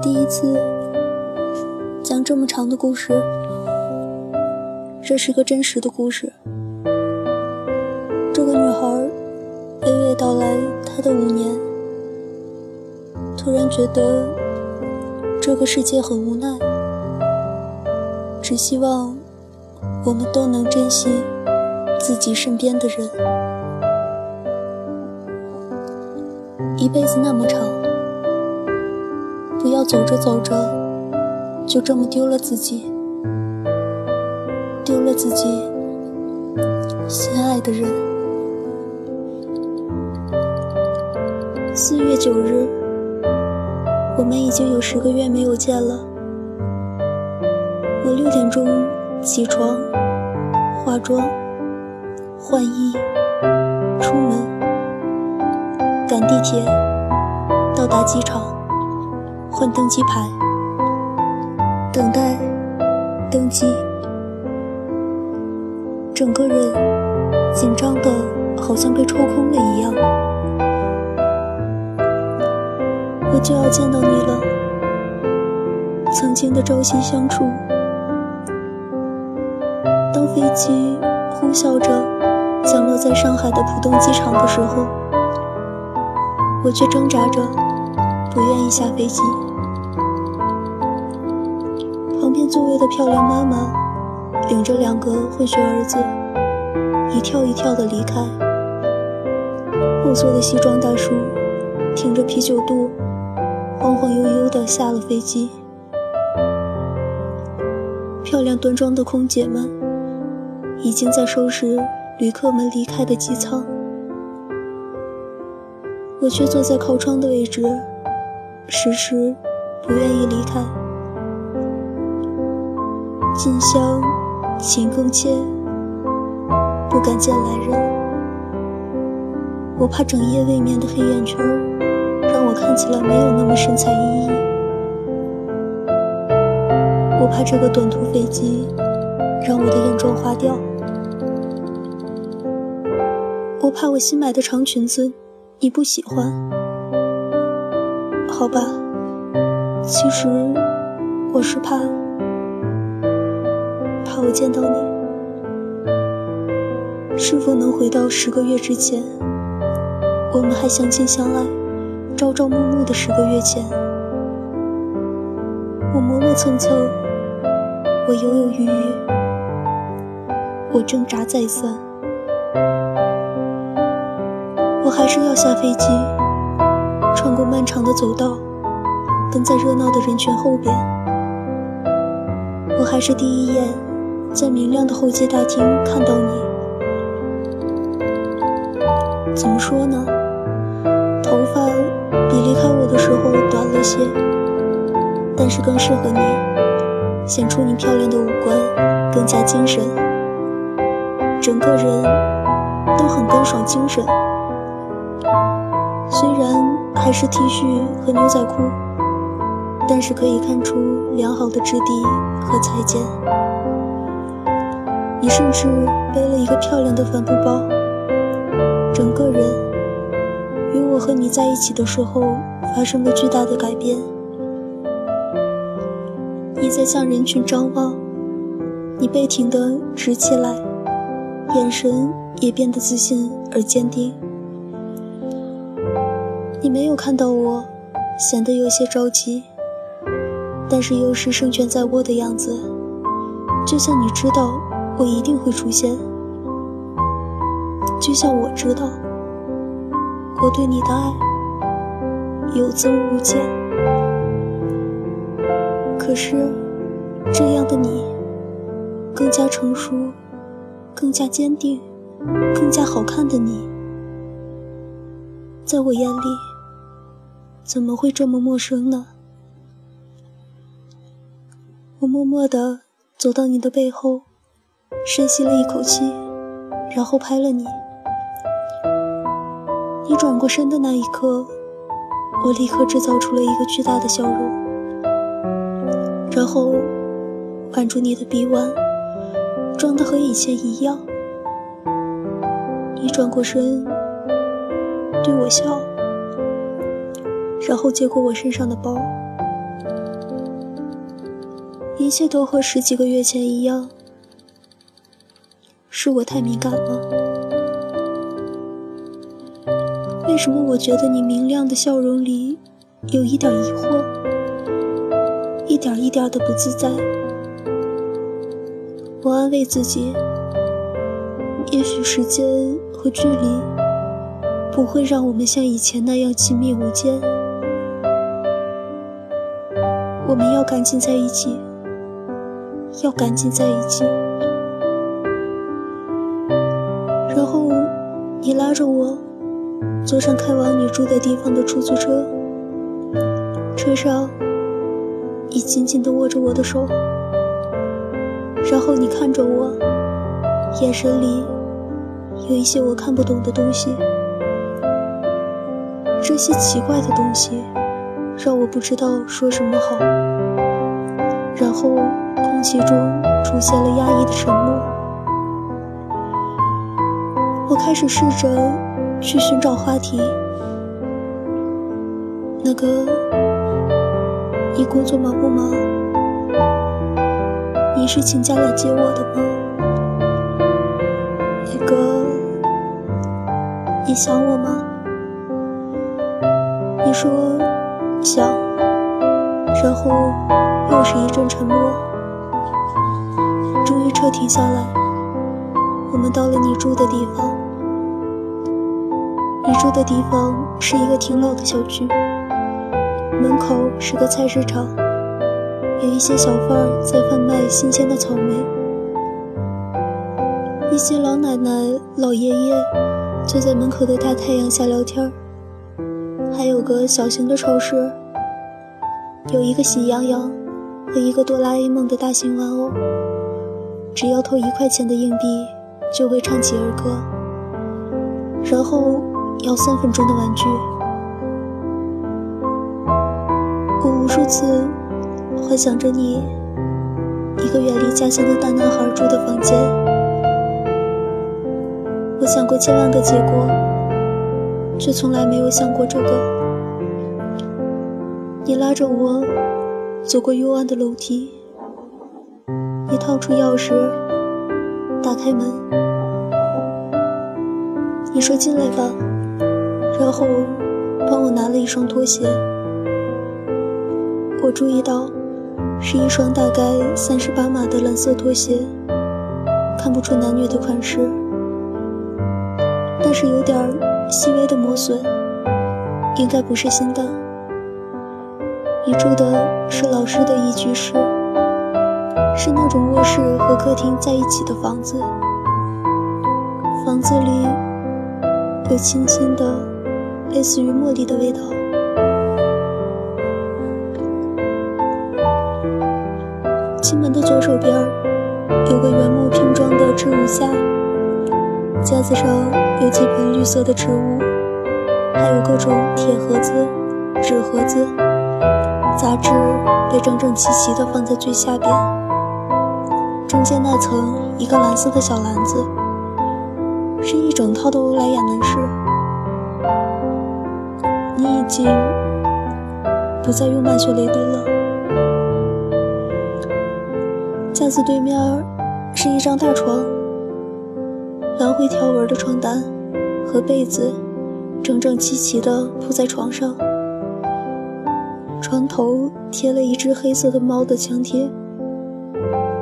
第一次讲这么长的故事，这是个真实的故事。这个女孩娓娓道来她的五年，突然觉得这个世界很无奈，只希望我们都能珍惜自己身边的人。一辈子那么长。不要走着走着，就这么丢了自己，丢了自己心爱的人。四月九日，我们已经有十个月没有见了。我六点钟起床，化妆，换衣，出门，赶地铁，到达机场。换登机牌，等待登机，整个人紧张的好像被抽空了一样。我就要见到你了，曾经的朝夕相处。当飞机呼啸着降落在上海的浦东机场的时候，我却挣扎着不愿意下飞机。的漂亮妈妈领着两个混血儿子，一跳一跳的离开。后座的西装大叔挺着啤酒肚，晃晃悠悠的下了飞机。漂亮端庄的空姐们已经在收拾旅客们离开的机舱，我却坐在靠窗的位置，迟迟不愿意离开。近乡情更切，不敢见来人。我怕整夜未眠的黑眼圈让我看起来没有那么神采奕奕。我怕这个短途飞机让我的眼妆花掉。我怕我新买的长裙子你不喜欢。好吧，其实我是怕。我见到你，是否能回到十个月之前？我们还相亲相爱、朝朝暮暮的十个月前。我磨磨蹭蹭，我犹犹豫豫，我挣扎再三。我还是要下飞机，穿过漫长的走道，跟在热闹的人群后边。我还是第一眼。在明亮的候机大厅看到你，怎么说呢？头发比离开我的时候短了些，但是更适合你，显出你漂亮的五官更加精神，整个人都很干爽精神。虽然还是 T 恤和牛仔裤，但是可以看出良好的质地和裁剪。你甚至背了一个漂亮的帆布包，整个人与我和你在一起的时候发生了巨大的改变。你在向人群张望，你背挺得直起来，眼神也变得自信而坚定。你没有看到我，显得有些着急，但是又是胜券在握的样子，就像你知道。我一定会出现，就像我知道我对你的爱有增无减。可是，这样的你更加成熟，更加坚定，更加好看的你，在我眼里怎么会这么陌生呢？我默默地走到你的背后。深吸了一口气，然后拍了你。你转过身的那一刻，我立刻制造出了一个巨大的笑容，然后挽住你的臂弯，装的和以前一样。你转过身对我笑，然后接过我身上的包，一切都和十几个月前一样，是我太敏感了。为什么我觉得你明亮的笑容里有一点疑惑，一点一点的不自在？我安慰自己，也许时间和距离不会让我们像以前那样亲密无间。我们要赶紧在一起，要赶紧在一起。拉着我坐上开往你住的地方的出租车，车上你紧紧地握着我的手。然后你看着我，眼神里有一些我看不懂的东西。这些奇怪的东西让我不知道说什么好。然后空气中出现了压抑的沉默。开始试着去寻找话题。那个，你工作忙不忙？你是请假来接我的吗？那个，你想我吗？你说想，然后又是一阵沉默。终于车停下来，我们到了你住的地方。住的地方是一个挺老的小区，门口是个菜市场。有一些小贩在贩卖新鲜的草莓，一些老奶奶、老爷爷坐在门口的大太阳下聊天，还有个小型的超市，有一个喜羊羊和一个哆啦 A 梦的大型玩偶，只要投一块钱的硬币就会唱起儿歌，然后要三分钟的玩具。我无数次。幻想着你，一个远离家乡的大男孩住的房间。我想过千万个结果，却从来没有想过这个。你拉着我走过幽暗的楼梯，你掏出钥匙，打开门，你说进来吧，然后帮我拿了一双拖鞋。我注意到。是一双大概三十八码的蓝色拖鞋，看不出男女的款式，但是有点细微的磨损，应该不是新的。你住的是老式的一居室，是那种卧室和客厅在一起的房子，房子里有清新的类似于茉莉的味道。进门的左手边有个原木拼装的置物架，架子上有几盆绿色的植物，还有各种铁盒子、纸盒子、杂志被整整齐齐地放在最下边。中间那层一个蓝色的小篮子，是一整套的欧莱雅男士。已经不再用曼秀雷敦了。架子对面是一张大床，蓝灰条纹的床单和被子整整齐齐地铺在床上，床头贴了一只黑色的猫的墙贴。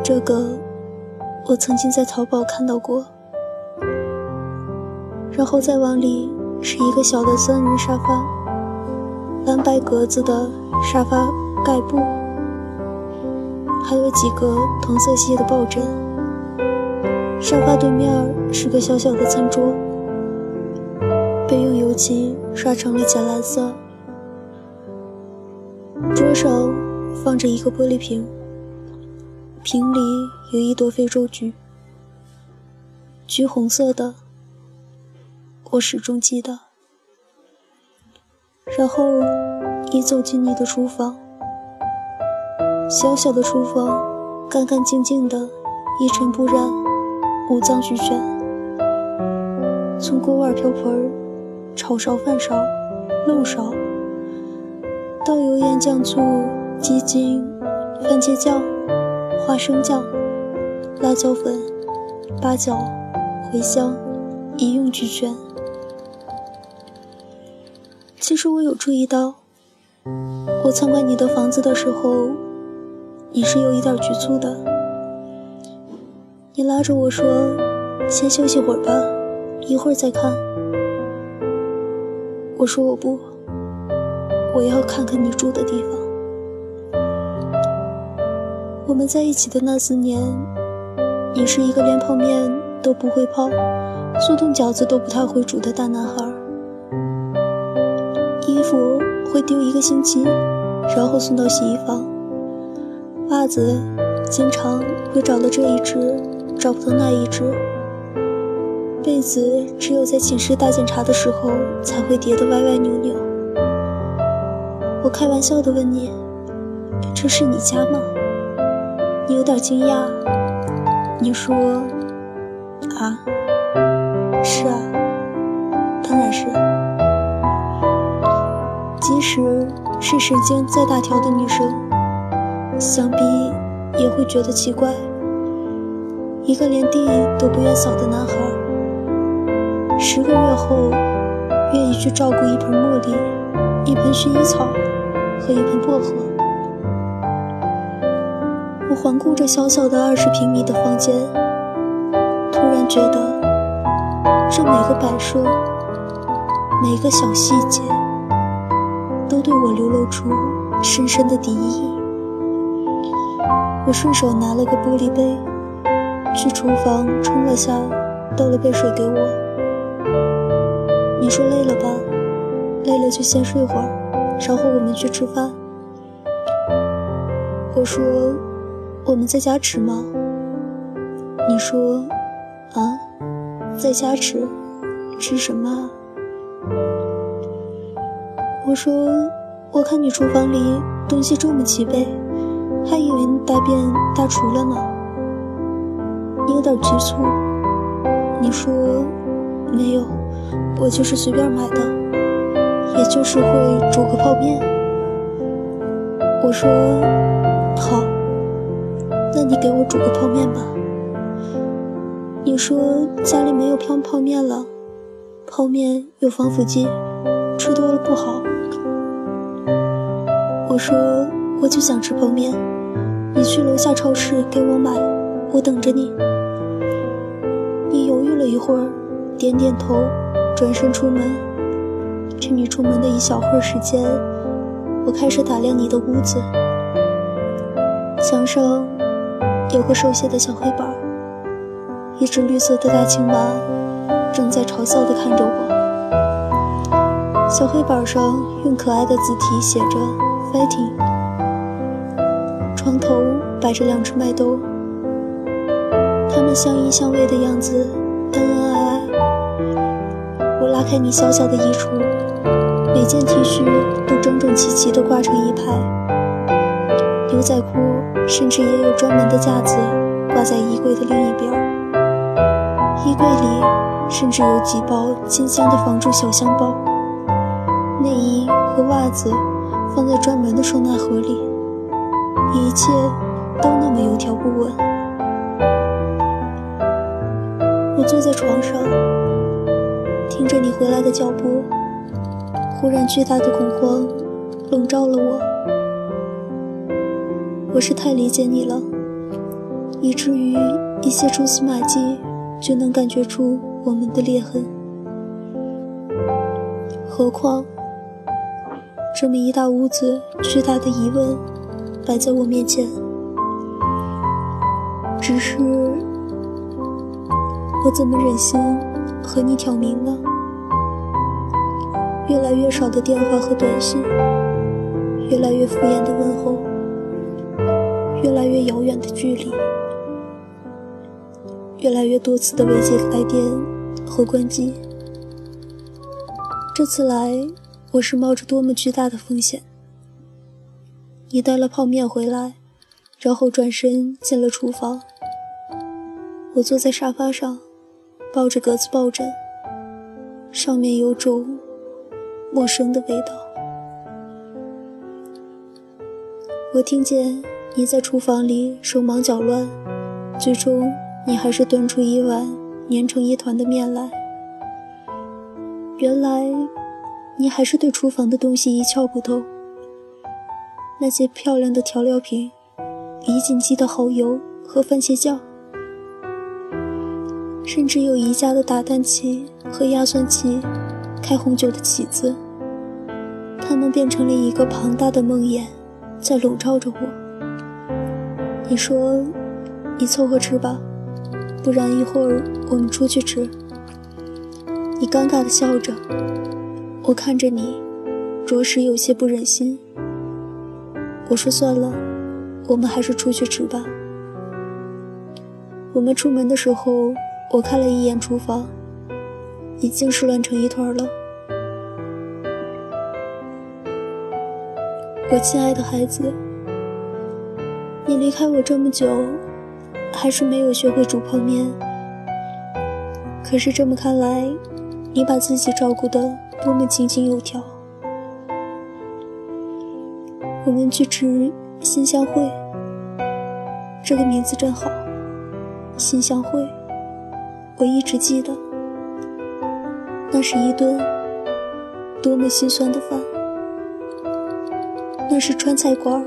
这个我曾经在淘宝看到过。然后再往里是一个小的三人沙发，蓝白格子的沙发盖布。还有几个同色系的抱枕，沙发对面是个小小的餐桌，被用油漆刷成了浅蓝色。桌上放着一个玻璃瓶，瓶里有一朵非洲菊，橘红色的，我始终记得。然后一走进你的厨房。小小的厨房，干干净净的，一尘不染，五脏俱全。从锅碗瓢盆、炒勺饭勺、漏勺，到油盐酱醋、鸡精、番茄酱、花生酱、辣椒粉、八角、茴香，一应俱全。其实我有注意到，我参观你的房子的时候，你是有一点局促的。你拉着我说：“先休息会儿吧，一会儿再看。”我说：“我不，我要看看你住的地方。”我们在一起的那四年，你是一个连泡面都不会泡、速冻饺子都不太会煮的大男孩。衣服会丢一个星期，然后送到洗衣房。袜子经常会找到这一只，找不到那一只。被子只有在寝室大检查的时候才会叠得歪歪扭扭。我开玩笑地问你：“这是你家吗？”你有点惊讶，你说：“啊，是啊，当然是。即使是神经再大条的女生，想必也会觉得奇怪。一个连地都不愿扫的男孩，十个月后愿意去照顾一盆茉莉、一盆薰衣草和一盆薄荷。”我环顾着小小的二十平米的房间，突然觉得，这每个摆设、每个小细节，对我流露出深深的敌意。我顺手拿了个玻璃杯，去厨房冲了下，倒了杯水给我。你说累了吧？累了就先睡会儿，然后我们去吃饭。我说。我们在家吃吗？你说，啊，在家吃，吃什么？我说，我看你厨房里东西这么齐备，还以为你大便大厨了呢。你有点局促。你说，没有，我就是随便买的，也就是会煮个泡面。我说，好。那你给我煮个泡面吧。你说家里没有泡泡面了，泡面有防腐剂，吃多了不好。我说我就想吃泡面，你去楼下超市给我买，我等着你。你犹豫了一会儿，点点头，转身出门。趁你出门的一小会儿时间，我开始打量你的屋子，墙上。有个手写的小黑板，一只绿色的大青蛙正在嘲笑地看着我。小黑板上用可爱的字体写着 “fighting”。床头摆着两只麦兜，它们相依相偎的样子，恩恩爱爱。我拉开你小小的衣橱，每件 T 恤都整整齐齐地挂成一排。牛仔裤甚至也有专门的架子挂在衣柜的另一边衣柜里甚至有几包金镶的防蛀小香包。内衣和袜子放在专门的收纳盒里，一切都那么有条不紊。我坐在床上，听着你回来的脚步，忽然巨大的恐慌笼罩了我。我是太理解你了，以至于一些蛛丝马迹就能感觉出我们的裂痕。何况，这么一大屋子巨大的疑问摆在我面前，只是我怎么忍心和你挑明呢？越来越少的电话和短信，越来越敷衍的问候。越来越遥远的距离，越来越多次的未接来电和关机。这次来，我是冒着多么巨大的风险！你带了泡面回来，然后转身进了厨房。我坐在沙发上，抱着格子抱枕，上面有种陌生的味道。我听见。你在厨房里手忙脚乱，最终你还是端出一碗粘成一团的面来。原来，你还是对厨房的东西一窍不通。那些漂亮的调料瓶，李锦记的蚝油和番茄酱，甚至有宜家的打蛋器和压蒜器，开红酒的起子，它们变成了一个庞大的梦魇，在笼罩着我。你说：“你凑合吃吧，不然一会儿我们出去吃。”你尴尬地笑着，我看着你，着实有些不忍心。我说：“算了，我们还是出去吃吧。”我们出门的时候，我看了一眼厨房，已经是乱成一团了。我亲爱的孩子。你离开我这么久，还是没有学会煮泡面。可是这么看来，你把自己照顾的多么井井有条。我们去吃新香会，这个名字真好。新香会，我一直记得，那是一顿多么心酸的饭。那是川菜馆，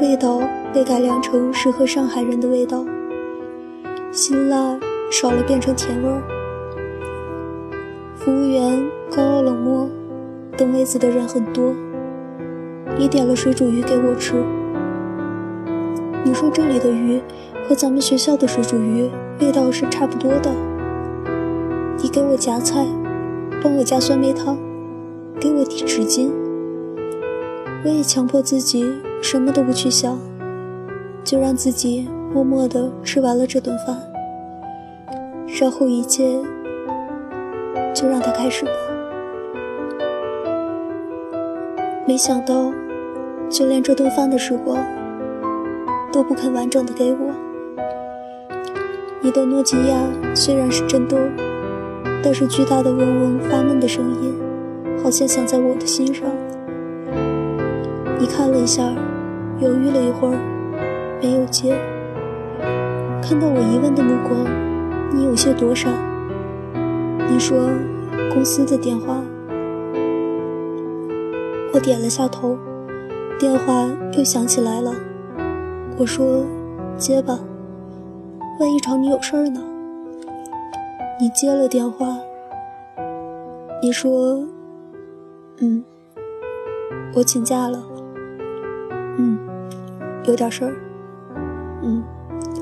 味道。被改良成适合上海人的味道，辛辣少了变成甜味儿。服务员高傲冷漠，等位子的人很多。你点了水煮鱼给我吃，你说这里的鱼和咱们学校的水煮鱼味道是差不多的。你给我夹菜，帮我加酸梅汤，给我递纸巾。我也强迫自己什么都不去想。就让自己默默地吃完了这顿饭，然后一切就让它开始吧。没想到，就连这顿饭的时光都不肯完整的给我。你的诺基亚虽然是震动，但是巨大的嗡嗡发闷的声音，好像响在我的心上。你看了一下，犹豫了一会儿。没有接，看到我疑问的目光，你有些躲闪。你说公司的电话，我点了下头，电话又响起来了。我说接吧，万一找你有事儿呢？你接了电话，你说嗯，我请假了，嗯，有点事儿。嗯，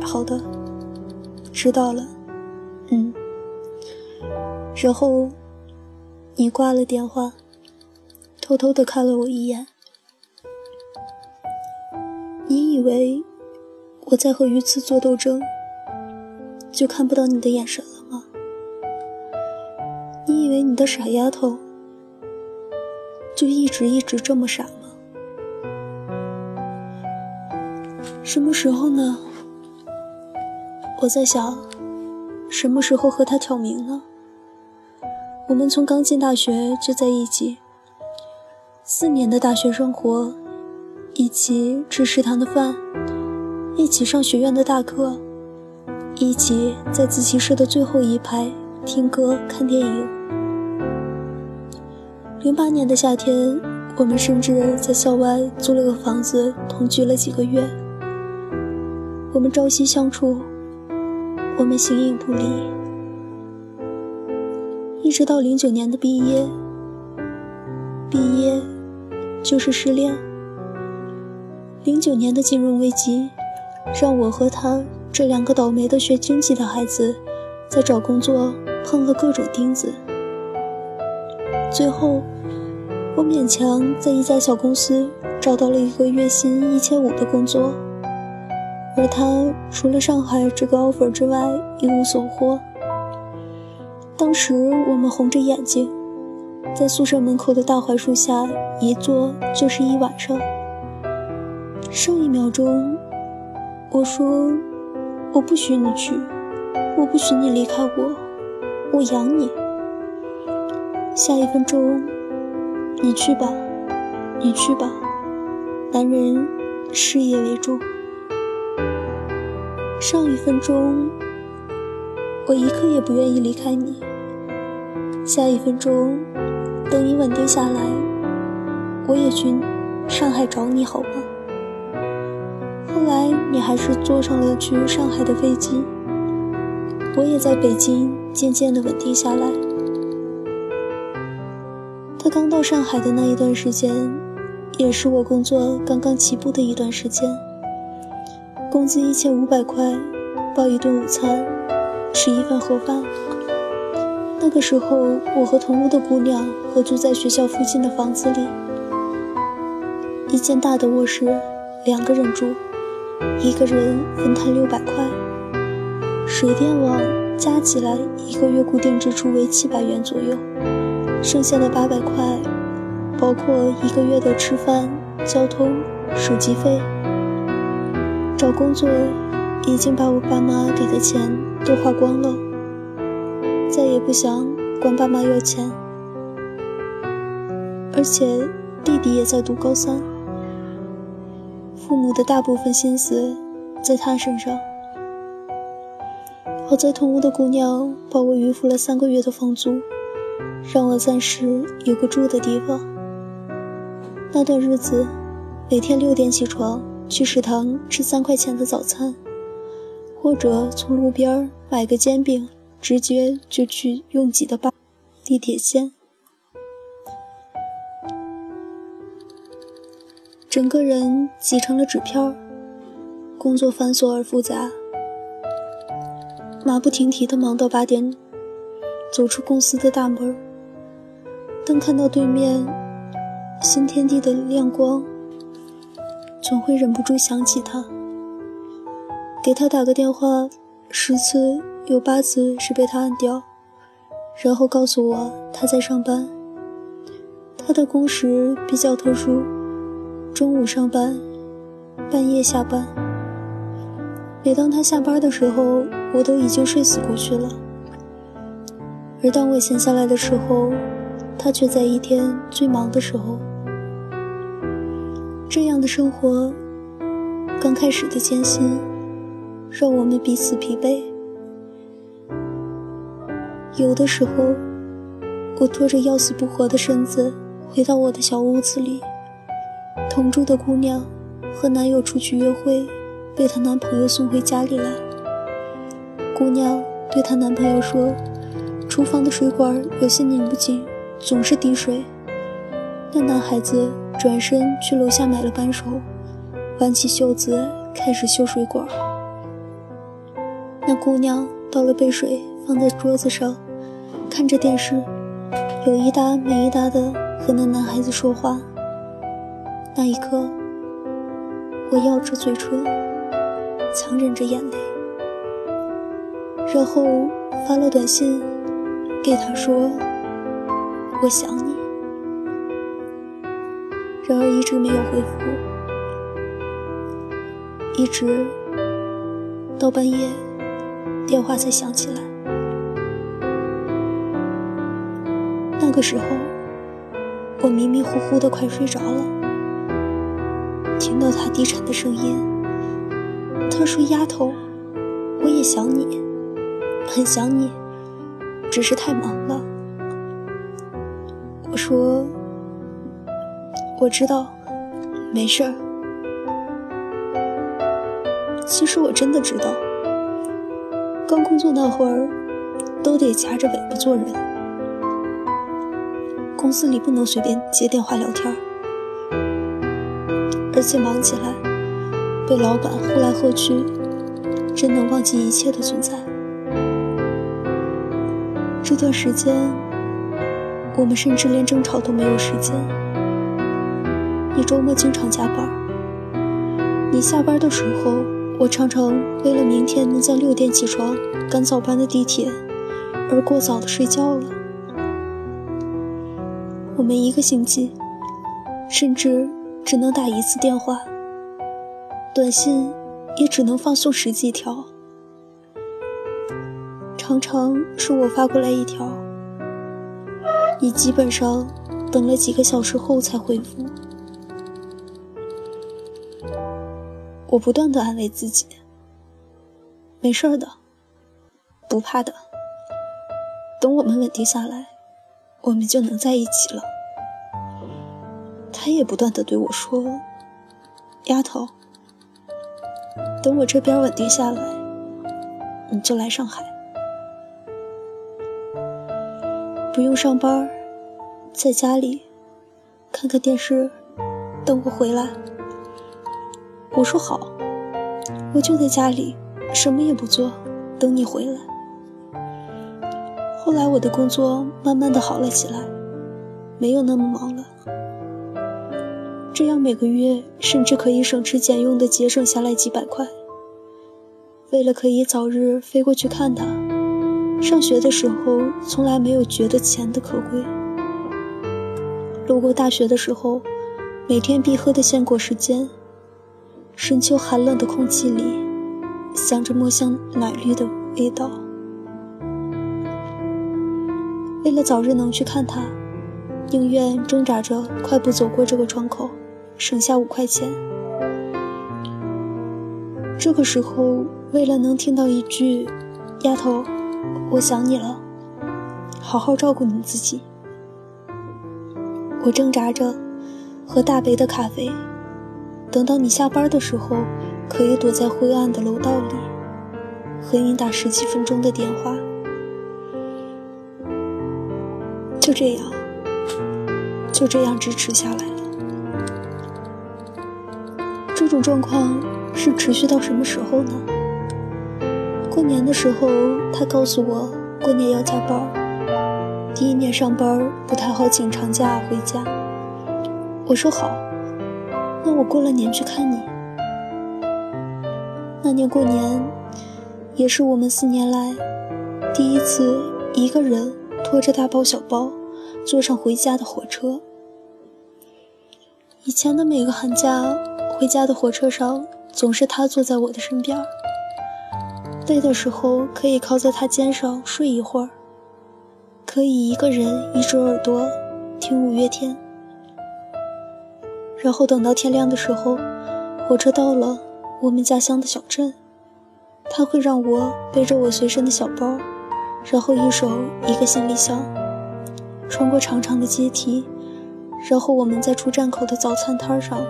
好的，知道了。嗯，然后你挂了电话，偷偷的看了我一眼。你以为我在和鱼刺做斗争，就看不到你的眼神了吗？你以为你的傻丫头就一直一直这么傻吗？什么时候呢？我在想，什么时候和他挑明呢？我们从刚进大学就在一起，四年的大学生活，一起吃食堂的饭，一起上学院的大课，一起在自习室的最后一排听歌看电影。零八年的夏天，我们甚至在校外租了个房子，同居了几个月。我们朝夕相处，我们形影不离，一直到零九年的毕业。毕业就是失恋。零九年的金融危机，让我和他这两个倒霉的学经济的孩子，在找工作碰了各种钉子。最后，我勉强在一家小公司找到了一个月薪一千五的工作。而他除了上海这个 offer 之外一无所获。当时我们红着眼睛，在宿舍门口的大槐树下一坐就是一晚上。上一秒钟，我说我不许你去，我不许你离开我，我养你。下一分钟，你去吧，你去吧，男人事业为重。上一分钟，我一刻也不愿意离开你；下一分钟，等你稳定下来，我也去上海找你，好吗？后来你还是坐上了去上海的飞机，我也在北京渐渐的稳定下来。他刚到上海的那一段时间，也是我工作刚刚起步的一段时间。工资一千五百块，包一顿午餐，吃一份盒饭。那个时候，我和同屋的姑娘合租在学校附近的房子里，一间大的卧室，两个人住。一个人分摊六百块，水电网加起来一个月固定支出为七百元左右，剩下的八百块包括一个月的吃饭、交通、手机费。找工作已经把我爸妈给的钱都花光了，不想管爸妈要钱，而且弟弟也在读高三。父母的大部分心思在他身上。好在同屋的姑娘帮我预付了三个月的房租，让我暂时有个住的地方。那段日子，每天六点起床去食堂吃三块钱的早餐，或者从路边买个煎饼，直接就去拥挤的八地铁线。整个人挤成了纸片儿工作繁琐而复杂，马不停蹄地忙到八点，走出公司的大门。当看到对面新天地的亮光，总会忍不住想起他。给他打个电话，十次有八次是被他按掉，然后告诉我他在上班。他的工时比较特殊。中午上班，半夜下班。每当他下班的时候，我都已经睡死过去了。而当我闲下来的时候，他却在一天最忙的时候。这样的生活，刚开始的艰辛，让我们彼此疲惫。有的时候，我拖着要死不活的身子回到我的小屋子里。同住的姑娘和男友出去约会，被她男朋友送回家里来。姑娘对她男朋友说：“厨房的水管有些拧不紧，总是滴水。”那男孩子转身去楼下买了扳手，挽起袖子开始修水管。那姑娘倒了杯水放在桌子上，看着电视，有一搭没一搭的和那男孩子说话。那一刻，我咬着嘴唇，强忍着眼泪，然后发了短信给他说：“我想你。”然而一直没有回复，一直到半夜，电话才响起来。个时候，我迷迷糊糊的快睡着了。听到他低沉的声音，他说：“丫头，我也想你，很想你，只是太忙了。”我说：“我知道，没事儿。其实我真的知道，刚工作那会儿，都得夹着尾巴做人，公司里不能随便接电话聊天。”而且忙起来，被老板呼来喝去，真能忘记一切的存在。这段时间，我们甚至连争吵都没有时间。你周末经常加班，你下班的时候，我常常为了明天能在六点起床赶早班的地铁，而过早的睡觉了。我们一个星期，甚至。只能打一次电话，短信也只能发送十几条，常常是我发过来一条，你基本上等了几个小时后才回复。我不断的安慰自己，没事的，不怕的。等我们稳定下来，我们就能在一起了。他也不断的对我说：“丫头，等我这边稳定下来，你就来上海，不用上班，在家里看看电视，等我回来。”我说好，我就在家里，什么也不做，等你回来。后来我的工作慢慢的好了起来，没有那么忙了，这样每个月甚至可以省吃俭用的节省下来几百块。为了可以早日飞过去看他，上学的时候从来没有觉得钱的可贵。路过大学的时候，每天必喝的鲜果时间。深秋寒冷的空气里，想着墨香奶绿的味道。为了早日能去看他，宁愿挣扎着快步走过这个窗口，省下五块钱。这个时候，为了能听到一句“丫头，我想你了”，好好照顾你自己，我挣扎着喝大杯的咖啡。等到你下班的时候，可以躲在灰暗的楼道里，和你打十几分钟的电话。就这样，就这样支持下来了。这种状况是持续到什么时候呢？过年的时候，他告诉我过年要加班，第一年上班不太好请长假回家。我说好。那我过了年去看你。那年过年，也是我们四年来第一次一个人拖着大包小包坐上回家的火车。以前的每个寒假回家的火车上，总是他坐在我的身边，累的时候可以靠在他肩上睡一会儿，可以一个人一只耳朵听五月天。然后等到天亮的时候，火车到了我们家乡的小镇，他会让我背着我随身的小包，然后一手一个行李箱，穿过长长的阶梯，然后我们在出站口的早餐摊上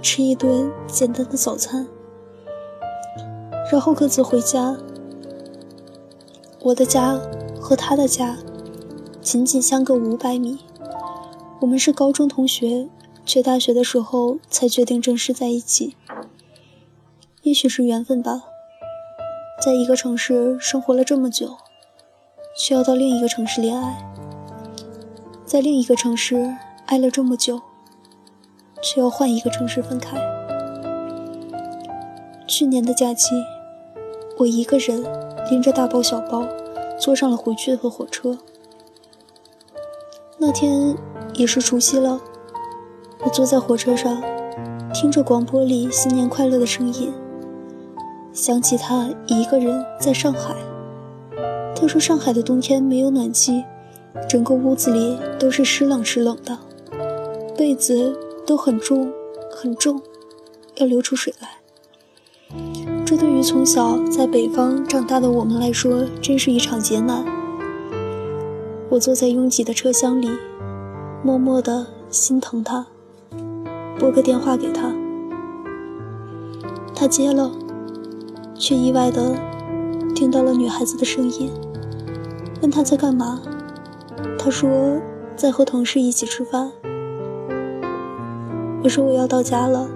吃一顿简单的早餐，然后各自回家。我的家和他的家仅仅相隔五百米，我们是高中同学。去大学的时候才决定正式在一起，也许是缘分吧。在一个城市生活了这么久，却要到另一个城市恋爱；在另一个城市爱了这么久，却要换一个城市分开。去年的假期，我一个人拎着大包小包，坐上了回去的火车。那天也是除夕了。我坐在火车上，听着广播里新年快乐的声音，想起他一个人在上海。他说上海的冬天没有暖气，整个屋子里都是湿冷湿冷的，被子都很重很重，要流出水来。这对于从小在北方长大的我们来说，真是一场劫难。我坐在拥挤的车厢里，默默的心疼他。拨个电话给他，他接了，却意外的听到了女孩子的声音，问他在干嘛。他说在和同事一起吃饭。我说我要到家了，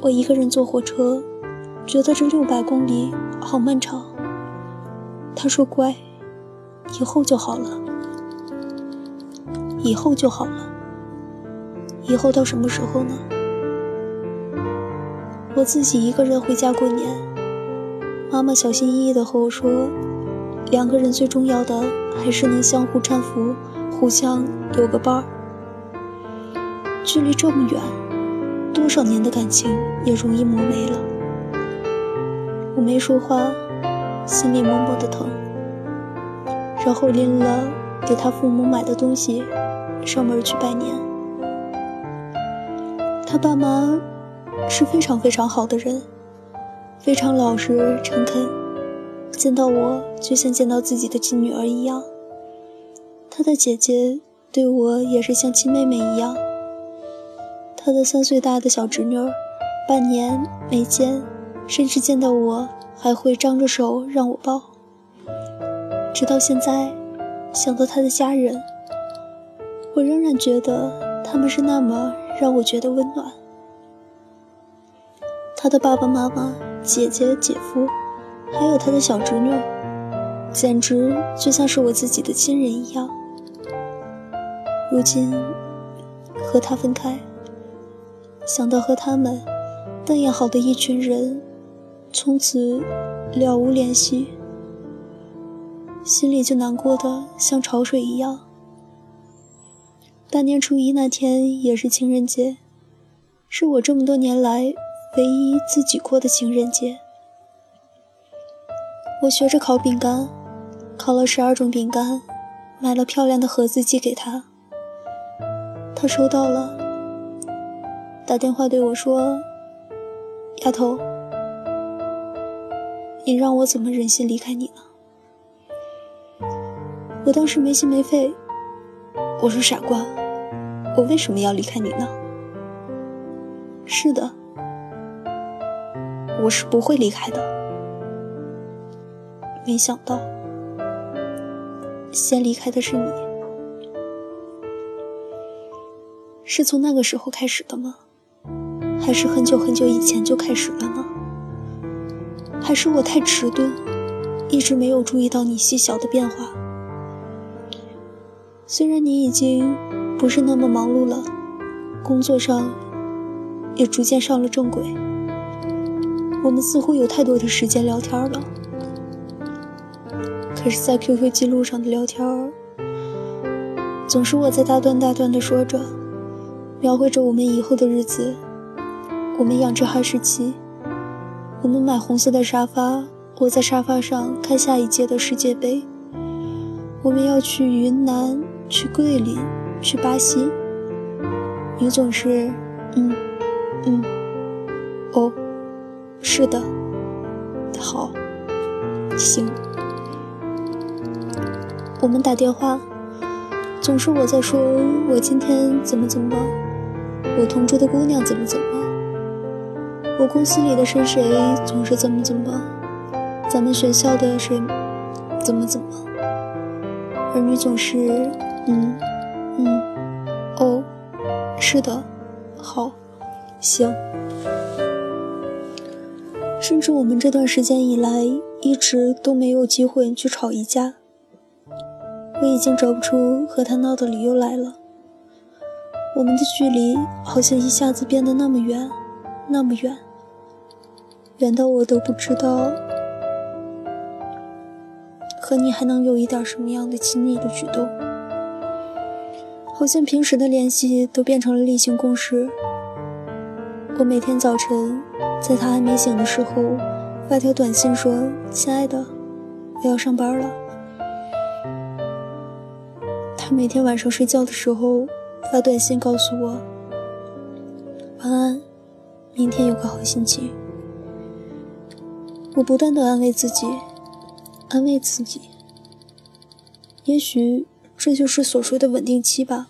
我一个人坐火车，觉得这六百公里好漫长。他说乖，以后就好了，以后就好了。以后到什么时候呢？我自己一个人回家过年，妈妈小心翼翼地和我说，两个人最重要的还是能相互搀扶，互相有个伴儿。距离这么远，多少年的感情也容易磨没了。我没说话，心里默默的疼，然后拎了给他父母买的东西，上门去拜年。他爸妈是非常非常好的人，非常老实诚恳，见到我就像见到自己的亲女儿一样。他的姐姐对我也是像亲妹妹一样。他的三岁大的小侄女，半年没见，甚至见到我还会张着手让我抱。直到现在，想到他的家人，我仍然觉得他们是那么让我觉得温暖。他的爸爸妈妈、姐姐、姐夫，还有他的小侄女，简直就像是我自己的亲人一样。如今和他分开，想到和他们那样好的一群人从此了无联系，心里就难过的像潮水一样。大年初一那天也是情人节，是我这么多年来。唯一自己过的情人节，我学着烤饼干，烤了十二种饼干，买了漂亮的盒子寄给他。他收到了，打电话对我说：“丫头，你让我怎么忍心离开你呢？”我当时没心没肺，我说：“傻瓜，我为什么要离开你呢？”是的。我是不会离开的。没想到，先离开的是你。是从那个时候开始的吗？还是很久很久以前就开始了呢？还是我太迟钝，一直没有注意到你细小的变化？虽然你已经不是那么忙碌了，工作上也逐渐上了正轨。我们似乎有太多的时间聊天了，可是，在 QQ 记录上的聊天，总是我在大段大段的说着，描绘着我们以后的日子。我们养只哈士奇，我们买红色的沙发，窝在沙发上看下一届的世界杯。我们要去云南，去桂林，去巴西。你总是，嗯，嗯，哦。是的，好，行。我们打电话，总是我在说，我今天怎么怎么，我同桌的姑娘怎么怎么，我公司里的谁谁总是怎么怎么，咱们学校的谁怎么怎么，而你总是，嗯，嗯，哦，是的，好，行。甚至我们这段时间以来一直都没有机会去吵一架。我已经找不出和他闹的理由来了。我们的距离好像一下子变得那么远，那么远，远到我都不知道和你还能有一点什么样的亲密的举动。好像平时的联系都变成了例行公事。我每天早晨。在他还没醒的时候，发条短信说：“亲爱的，我要上班了。”他每天晚上睡觉的时候发短信告诉我：“晚安，明天有个好心情。”我不断的安慰自己，安慰自己。也许这就是所说的稳定期吧。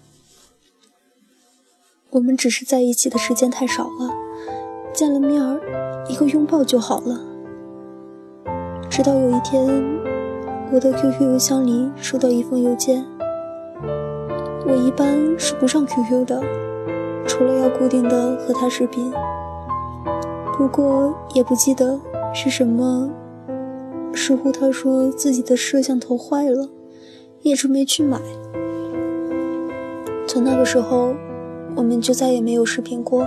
我们只是在一起的时间太少了。见了面儿，一个拥抱就好了。直到有一天，我的 QQ 邮箱里收到一封邮件。我一般是不上 QQ 的，除了要固定的和他视频。不过也不记得是什么，似乎他说自己的摄像头坏了，一直没去买。从那个时候，我们就再也没有视频过。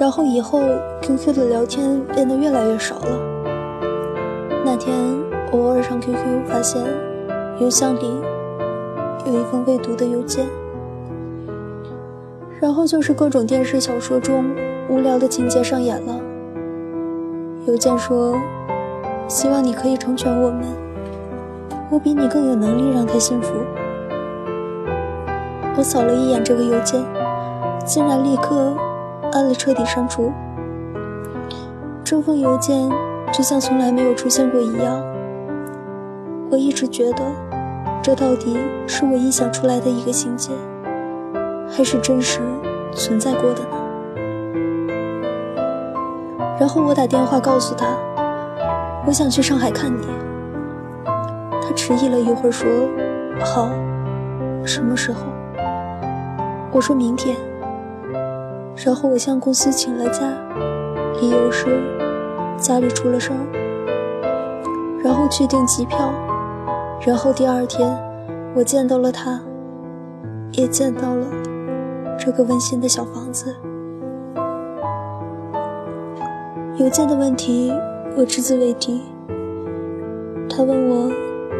然后以后 QQ 的聊天变得越来越少了。那天偶尔上 QQ，发现邮箱里有一封未读的邮件，然后就是各种电视小说中无聊的情节上演了。邮件说：“希望你可以成全我们，我比你更有能力让他幸福。”我扫了一眼这个邮件，竟然立刻。按了彻底删除，这封邮件就像从来没有出现过一样。我一直觉得，这到底是我臆想出来的一个情节，还是真实存在过的呢？然后我打电话告诉他，我想去上海看你。他迟疑了一会儿，说：“好，什么时候？”我说明天。然后我向公司请了假，理由是家里出了事儿。然后去订机票。然后第二天，我见到了他，也见到了这个温馨的小房子。邮件的问题，我只字未提。他问我：“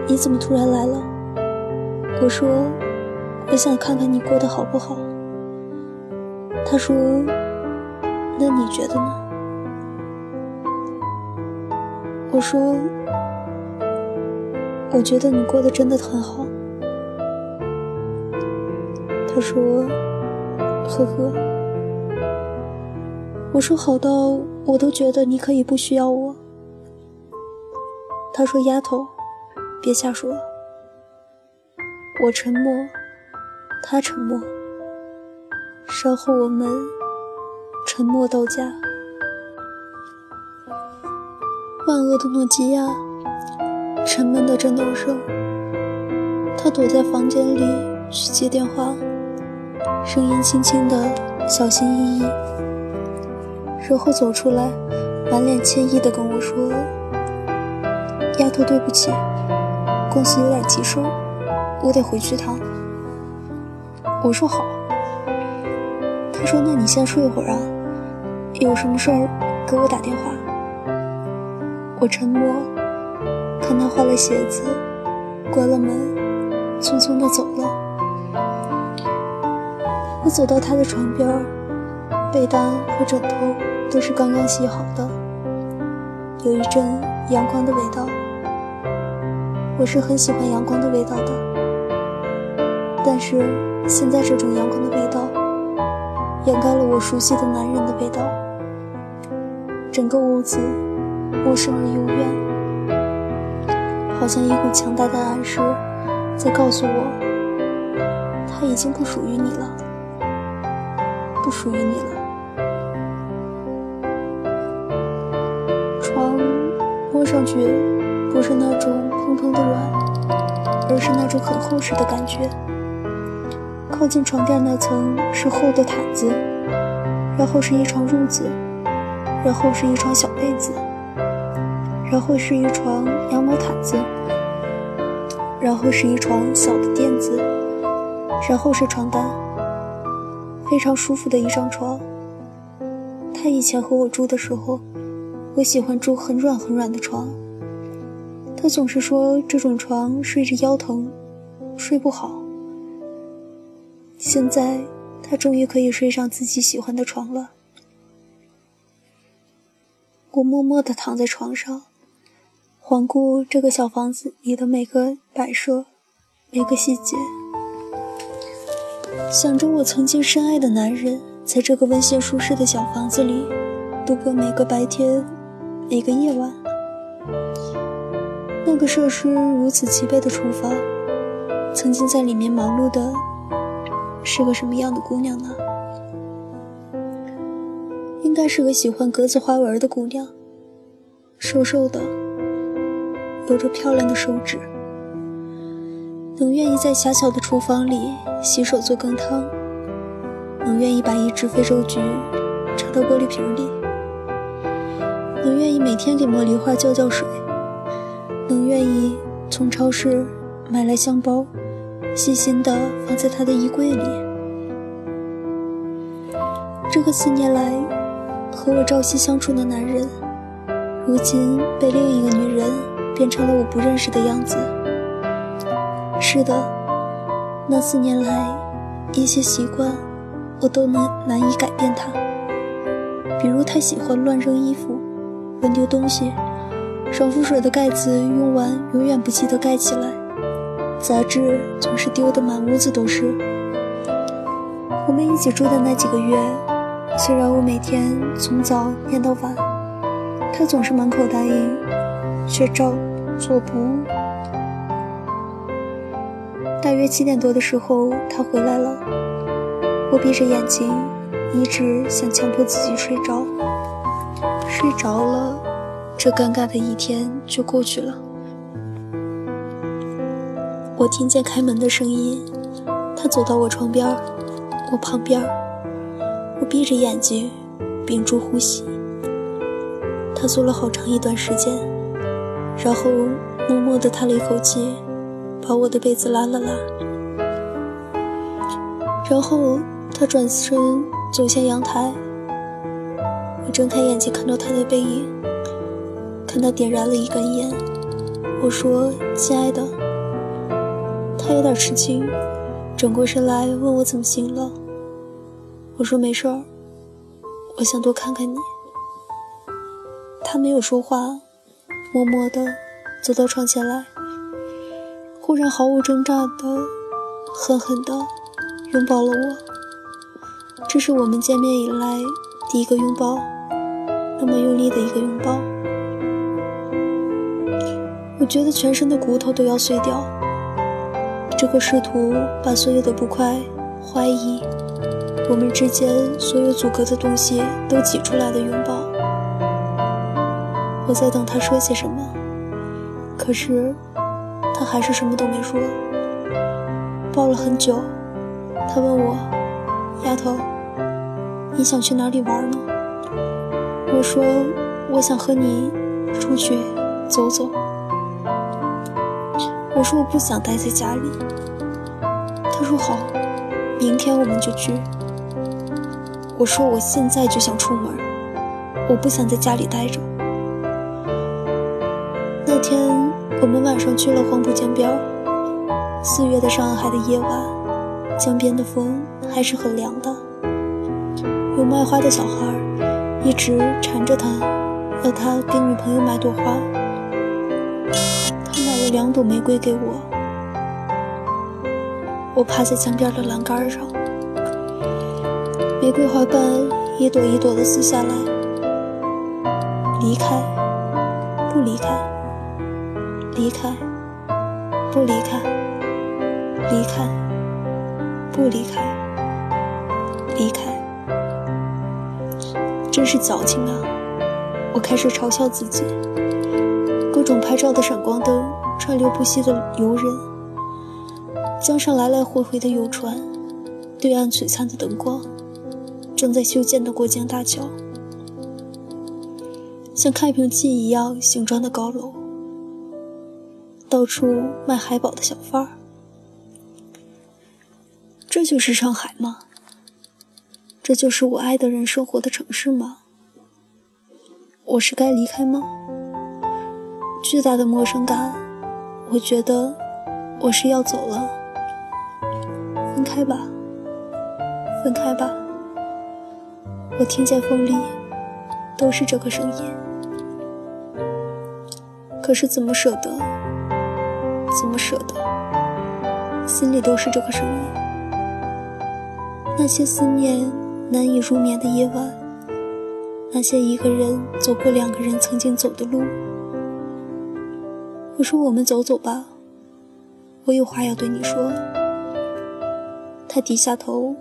你怎么突然来了？”我说：“我想看看你过得好不好。”他说：“那你觉得呢？”我说。我觉得你过得真的很好。他说：“呵呵。”我说：“好到我都觉得你可以不需要我。”他说：“丫头，别瞎说。”我沉默，他沉默，然后我们沉默到家。万恶的诺基亚。沉闷的震动声。他躲在房间里去接电话，声音轻轻的，小心翼翼。然后走出来，满脸歉意的跟我说：“丫头，对不起，公司有点急事，我得回去一趟。”我说好。他说：“那你先睡会儿啊，有什么事儿给我打电话。”我沉默。看他换了鞋子，关了门，匆匆的走了。我走到他的床边，被单和枕头都是刚刚洗好的，有一阵阳光的味道。我是很喜欢阳光的味道的，但是现在这种阳光的味道，掩盖了我熟悉的男人的味道。整个屋子陌生而幽怨。好像一股强大的暗示，在告诉我，他已经不属于你了，不属于你了。床摸上去不是那种蓬蓬的软，而是那种很厚实的感觉。靠近床垫那层是厚的毯子，然后是一床褥子，然后是一床小被子。然后是一床羊毛毯子，然后是一床小的垫子，然后是床单，非常舒服的一张床。他以前和我住的时候，我喜欢住很软很软的床。他总是说这种床睡着腰疼，睡不好。现在他终于可以睡上自己喜欢的床了。我默默地躺在床上。环顾这个小房子里的每个摆设，每个细节，想着我曾经深爱的男人，在这个温馨舒适的小房子里度过每个白天，每个夜晚。那个设施如此齐备的厨房，曾经在里面忙碌的，是个什么样的姑娘呢？应该是个喜欢格子花纹的姑娘，瘦瘦的。有着漂亮的手指，能愿意在狭小的厨房里洗手做羹汤，能愿意把一只非洲菊插到玻璃瓶里，能愿意每天给茉莉花浇浇水，能愿意从超市买来香包，细心地放在他的衣柜里。这个四年来和我朝夕相处的男人，如今被另一个女人。变成了我不认识的样子。是的，那四年来，一些习惯我都能难以改变他。比如他喜欢乱扔衣服、乱丢东西，爽肤水的盖子用完永远不记得盖起来，杂志总是丢得满屋子都是。我们一起住的那几个月，虽然我每天从早念到晚，他总是满口答应，却照做不误。大约七点多的时候，他回来了。我闭着眼睛，一直想强迫自己睡着。睡着了，这尴尬的一天就过去了。我听见开门的声音，他走到我床边，我旁边。我闭着眼睛，屏住呼吸。他坐了好长一段时间，然后默默地叹了一口气，把我的被子拉了拉，然后他转身走向阳台。我睁开眼睛，看到他的背影，看他点燃了一根烟。我说：“亲爱的。”他有点吃惊，转过身来问我怎么醒了。我说：“没事儿，我想多看看你。”他没有说话，默默地走到床前来，忽然毫无挣扎的、狠狠地拥抱了我。这是我们见面以来第一个拥抱，那么用力的一个拥抱，我觉得全身的骨头都要碎掉。这个试图把所有的不快、怀疑，我们之间所有阻隔的东西都挤出来的拥抱。我在等他说些什么，可是他还是什么都没说。抱了很久，他问我：“丫头，你想去哪里玩呢？”我说：“我想和你出去走走。”我说：“我不想待在家里。”他说：“好，明天我们就去。”我说：“我现在就想出门，我不想在家里待着。”我们晚上去了黄浦江边四月的上海的夜晚，江边的风还是很凉的。有卖花的小孩一直缠着他，要他给女朋友买朵花。他买了两朵玫瑰给我。我趴在江边的栏杆上，玫瑰花瓣一朵一朵的撕下来。离开，不离开。离开，不离开，离开，不离开，离开，真是矫情啊！我开。始嘲笑自己。各种拍照的闪光灯，川流不息的游人，江上来来回回的游船，对岸璀璨的灯光，正在修建的过江大桥，像开。瓶器一样形状的高楼。到处卖海宝的小贩儿，这就是上海吗？这就是我爱的人生活的城市吗？我是该离开吗？巨大的陌生感，我觉得我是要走了。分开吧，分开吧。我听见风里都是这个声音，可是怎么舍得？怎么舍得？心里都是这个声音。那些思念难以入眠的夜晚，那些一个人走过两个人曾经走的路。我说：“我们走走吧，我有话要对你说。”他低下头，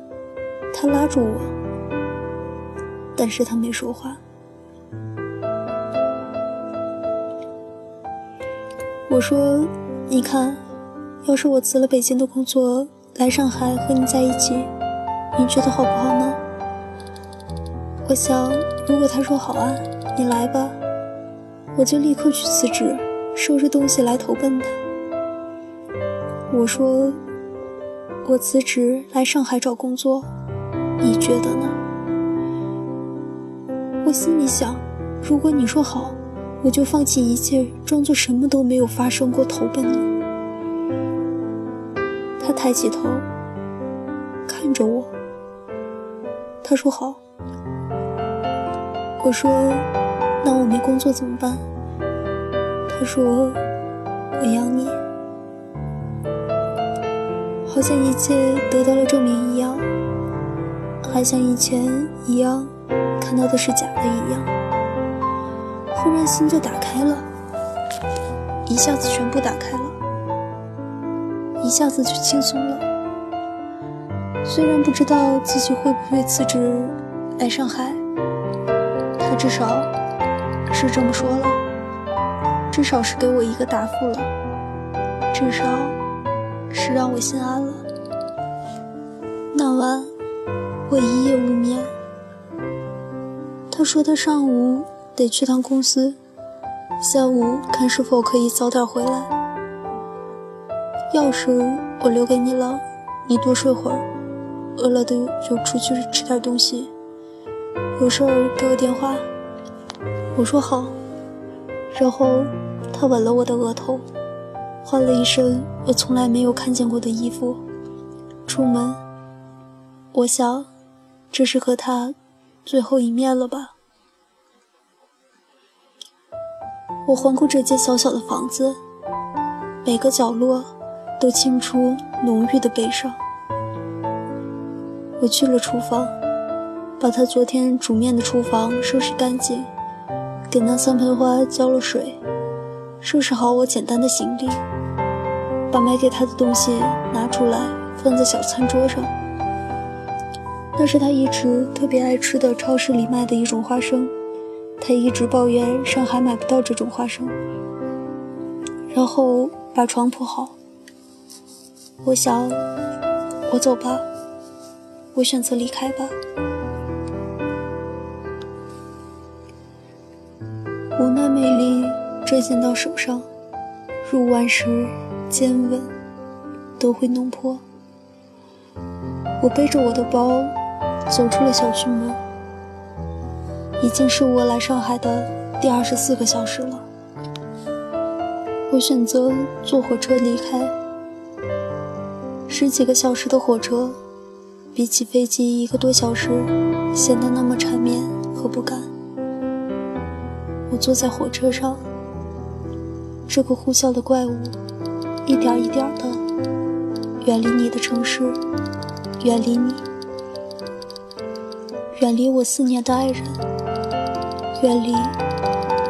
他拉住我，但是他没说话。我说。你看，要是我辞了北京的工作来上海和你在一起，你觉得好不好呢？我想，如果他说好啊，你来吧，我就立刻去辞职，收拾东西来投奔他。我说，我辞职来上海找工作，你觉得呢？我心里想，如果你说好。我就放弃一切，装作什么都没有发生过，投奔你。他抬起头，看着我。他说：“好。”我说：“那我没工作怎么办？”他说：“我养你。”好像一切得到了证明一样，还像以前一样，看到的是假的一样。忽然心就打开了，一下子全部打开了，一下子就轻松了。虽然不知道自己会不会辞职来上海，他至少是这么说了，至少是给我一个答复了，至少是让我心安了。那晚我一夜无眠。他说他上午得去趟公司，下午看是否可以早点回来。钥匙我留给你了，你多睡会儿。饿了的就出去吃点东西，有事儿给我电话。我说好，然后他吻了我的额头，换了一身我从来没有看见过的衣服，出门。我想，这是和他最后一面了吧。我环顾这间小小的房子，每个角落都沁出浓郁的悲伤。我去了厨房，把他昨天煮面的厨房收拾干净，给那三盆花浇了水，收拾好我简单的行李，把买给他的东西拿出来放在小餐桌上。那是他一直特别爱吃的超市里卖的一种花生，他一直抱怨上海买不到这种花生。然后把床铺好，我想，我走吧。我选择离开吧。无奈美丽坠进到手上，入腕时坚稳，都会弄破。我背着我的包走出了小区门，已经是我来上海的第二十四个小时了。我选择坐火车离开，十几个小时的火车。比起飞机一个多小时，显得那么缠绵和不甘。我坐在火车上，这个呼啸的怪物，一点一点的远离你的城市，远离你，远离我思念的爱人，远离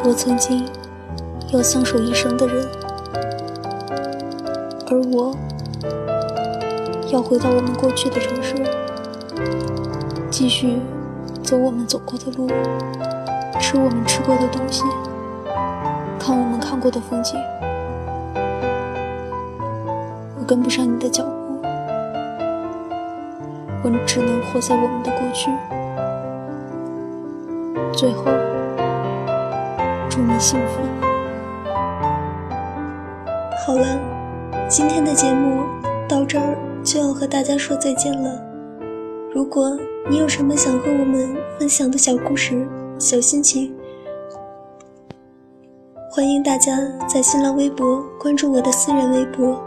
我曾经要相守一生的人，而我。要回到我们过去的城市，继续走我们走过的路，吃我们吃过的东西，看我们看过的风景。我跟不上你的脚步，我只能活在我们的过去。最后，祝你幸福。好了，今天的节目到这儿。就要和大家说再见了。如果你有什么想和我们分享的小故事、小心情，欢迎大家在新浪微博关注我的私人微博，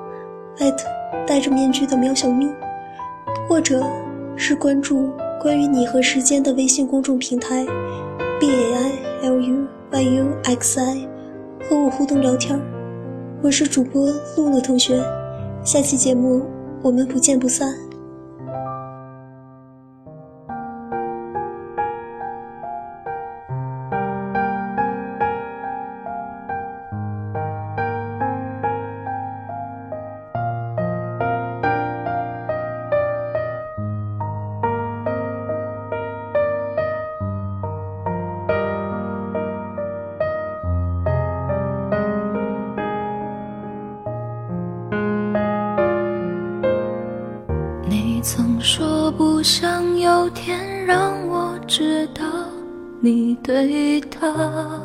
艾特戴着面具的喵小咪，或者是关注关于你和时间的微信公众平台 b a i l u y u x i，和我互动聊天。我是主播露露同学，下期节目。我们不见不散。你对他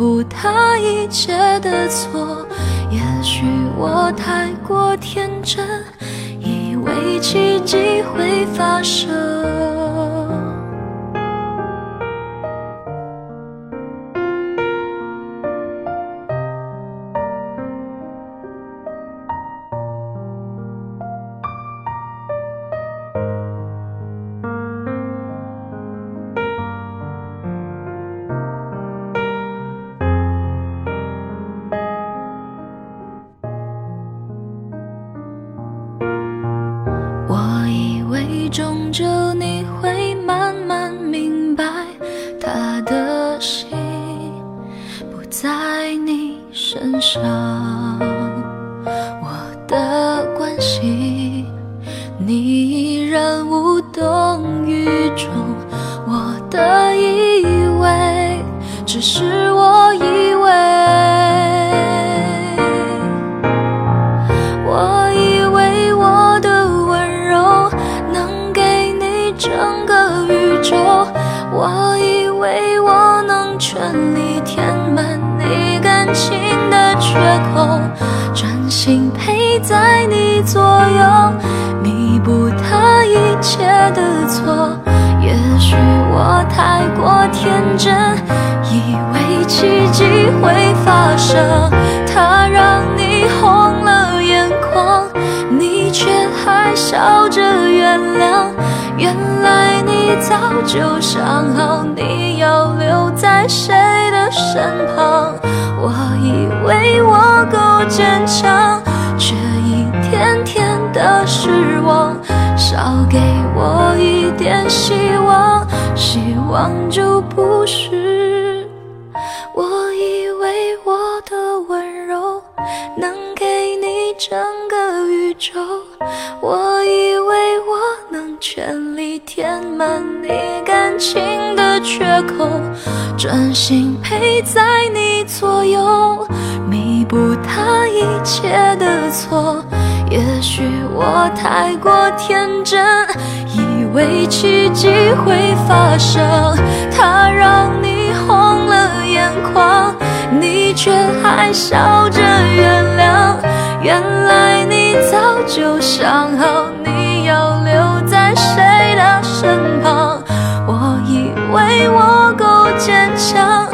不他一切的错。也许我太过天真，以为奇迹会发生。刚好你要留在谁的身旁，我以为我够坚强，却一天天的失望，少给我一点希望，希望就不是。我以为我的温柔能给整个宇宙，我以为我能全力。填满你感情的缺口，专心陪在你左右，弥补他一切的错。也许我太过天真，以为奇迹会发生。他让你红了眼眶，你却还笑着原谅原来你早就想好你要留在谁的身旁。我以为我够坚强